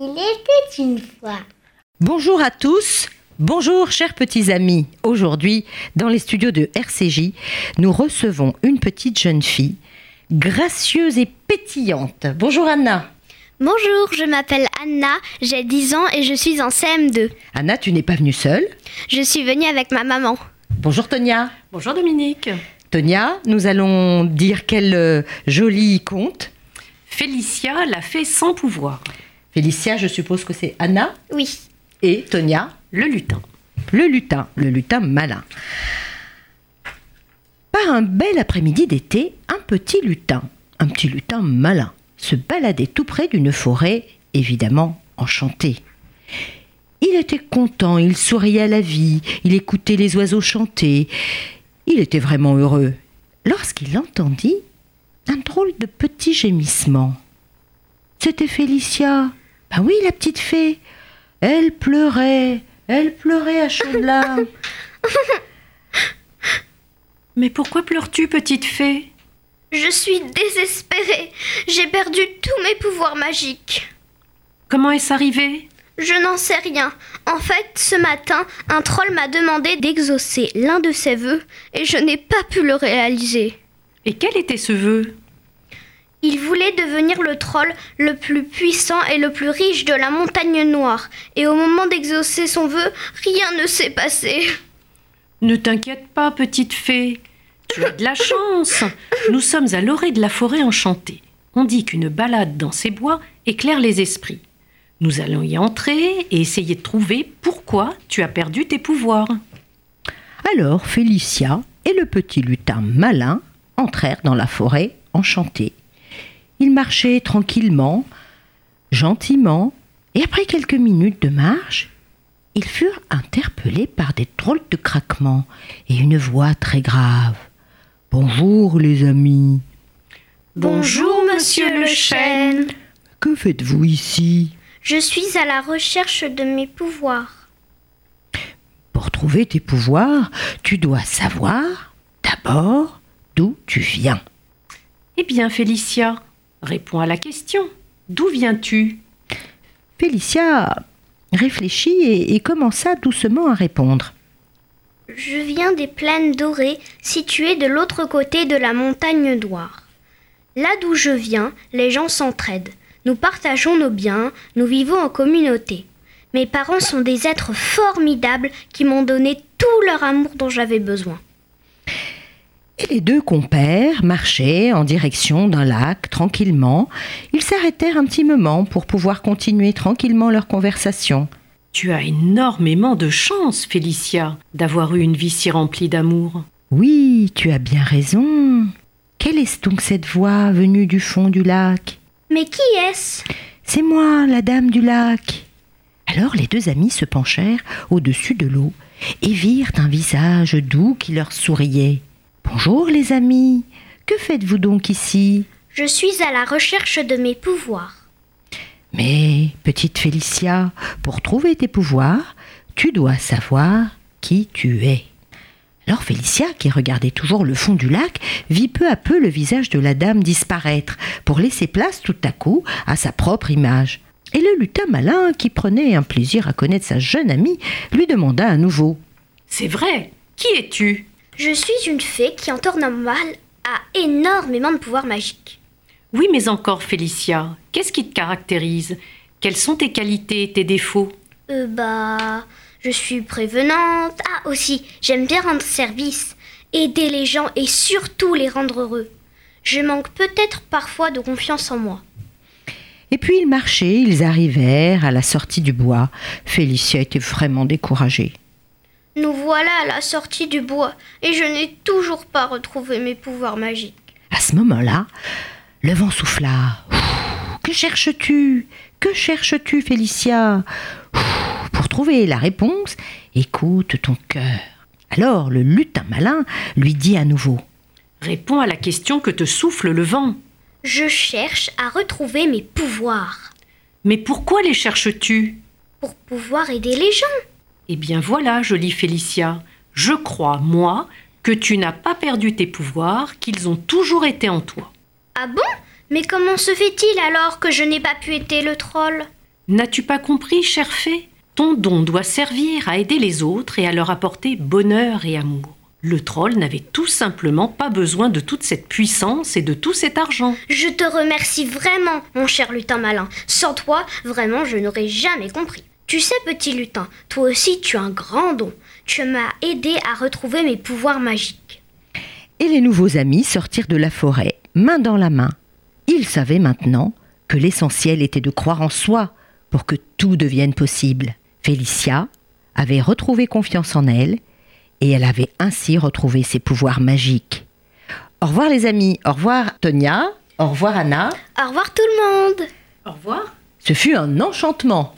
Il était une fois. Bonjour à tous. Bonjour chers petits amis. Aujourd'hui, dans les studios de RCJ, nous recevons une petite jeune fille, gracieuse et pétillante. Bonjour Anna. Bonjour, je m'appelle Anna, j'ai 10 ans et je suis en CM2. Anna, tu n'es pas venue seule. Je suis venue avec ma maman. Bonjour Tonia. Bonjour Dominique. Tonia, nous allons dire quel euh, joli conte. Félicia la fée sans pouvoir. Félicia, je suppose que c'est Anna Oui. et Tonia, Le lutin. le lutin, le lutin malin. Par un bel après-midi d'été, un petit lutin, un petit lutin malin, se baladait tout près d'une forêt, évidemment enchantée. Il était content, il souriait à la vie, il écoutait les oiseaux chanter. Il était vraiment heureux. Lorsqu'il entendit un drôle de petit gémissement. C'était Félicia. Ben oui, la petite fée. Elle pleurait, elle pleurait à chaudes larmes. Mais pourquoi pleures-tu, petite fée? Je suis désespérée. J'ai perdu tous mes pouvoirs magiques. Comment est-ce arrivé? Je n'en sais rien. En fait, ce matin, un troll m'a demandé d'exaucer l'un de ses vœux et je n'ai pas pu le réaliser. Et quel était ce vœu? Il voulait devenir le troll le plus puissant et le plus riche de la montagne noire. Et au moment d'exaucer son vœu, rien ne s'est passé. Ne t'inquiète pas, petite fée. Tu as de la chance. Nous sommes à l'orée de la forêt enchantée. On dit qu'une balade dans ces bois éclaire les esprits. Nous allons y entrer et essayer de trouver pourquoi tu as perdu tes pouvoirs. Alors Félicia et le petit lutin malin entrèrent dans la forêt enchantée. Ils marchaient tranquillement, gentiment, et après quelques minutes de marche, ils furent interpellés par des drôles de craquements et une voix très grave. Bonjour les amis, Bonjour, monsieur le chêne. que faites-vous ici? Je suis à la recherche de mes pouvoirs. Pour trouver tes pouvoirs, tu dois savoir d'abord d'où tu viens. Eh bien, Félicia, réponds à la question. D'où viens-tu? Félicia réfléchit et, et commença doucement à répondre. Je viens des plaines dorées situées de l'autre côté de la montagne noire. Là d'où je viens, les gens s'entraident. Nous partageons nos biens, nous vivons en communauté. Mes parents sont des êtres formidables qui m'ont donné tout leur amour dont j'avais besoin. Et les deux compères marchaient en direction d'un lac tranquillement. Ils s'arrêtèrent un petit moment pour pouvoir continuer tranquillement leur conversation. Tu as énormément de chance, Félicia, d'avoir eu une vie si remplie d'amour. Oui, tu as bien raison. Quelle est donc cette voix venue du fond du lac? Mais qui est-ce? C'est moi, la dame du lac. Alors les deux amis se penchèrent au-dessus de l'eau et virent un visage doux qui leur souriait. Bonjour les amis, que faites-vous donc ici? Je suis à la recherche de mes pouvoirs. Mais, petite Félicia, pour trouver tes pouvoirs, tu dois savoir qui tu es. Alors Félicia, qui regardait toujours le fond du lac, vit peu à peu le visage de la dame disparaître, pour laisser place tout à coup à sa propre image. Et le lutin malin, qui prenait un plaisir à connaître sa jeune amie, lui demanda à nouveau. C'est vrai. Qui es-tu? Je suis une fée qui en temps normal a énormément de pouvoirs magiques. Oui, mais encore, Félicia, qu'est-ce qui te caractérise? Quelles sont tes qualités et tes défauts? Euh, bah, je suis prévenante. Ah, aussi, j'aime bien rendre service, aider les gens et surtout les rendre heureux. Je manque peut-être parfois de confiance en moi. Et puis ils marchaient, ils arrivèrent à la sortie du bois. Félicia était vraiment découragée. Nous voilà à la sortie du bois et je n'ai toujours pas retrouvé mes pouvoirs magiques. À ce moment-là, le vent souffla. Que cherches-tu? Que cherches-tu, Félicia? Pour trouver la réponse, écoute ton cœur. Alors le lutin malin lui dit à nouveau. Réponds à la question que te souffle le vent. Je cherche à retrouver mes pouvoirs Mais pourquoi les cherches-tu? Pour pouvoir aider les gens. Eh bien voilà, jolie Félicia, Je crois, moi, que tu n'as pas perdu tes pouvoirs, qu'ils ont toujours été en toi. Ah bon? Mais comment se fait-il alors que je n'ai pas pu être le troll? N'as-tu pas compris, chère fée? Ton don doit servir à aider les autres et à leur apporter bonheur et amour. Le troll n'avait tout simplement pas besoin de toute cette puissance et de tout cet argent. Je te remercie vraiment, mon cher lutin malin. Sans toi, vraiment, je n'aurais jamais compris. Tu sais, petit lutin, toi aussi tu as un grand don. Tu m'as aidé à retrouver mes pouvoirs magiques. Et les nouveaux amis sortirent de la forêt, main dans la main. Ils savaient maintenant que l'essentiel était de croire en soi pour que tout devienne possible. Félicia avait retrouvé confiance en elle et elle avait ainsi retrouvé ses pouvoirs magiques. Au revoir les amis, au revoir Tonia, au revoir Anna. Au revoir tout le monde. Au revoir. Ce fut un enchantement.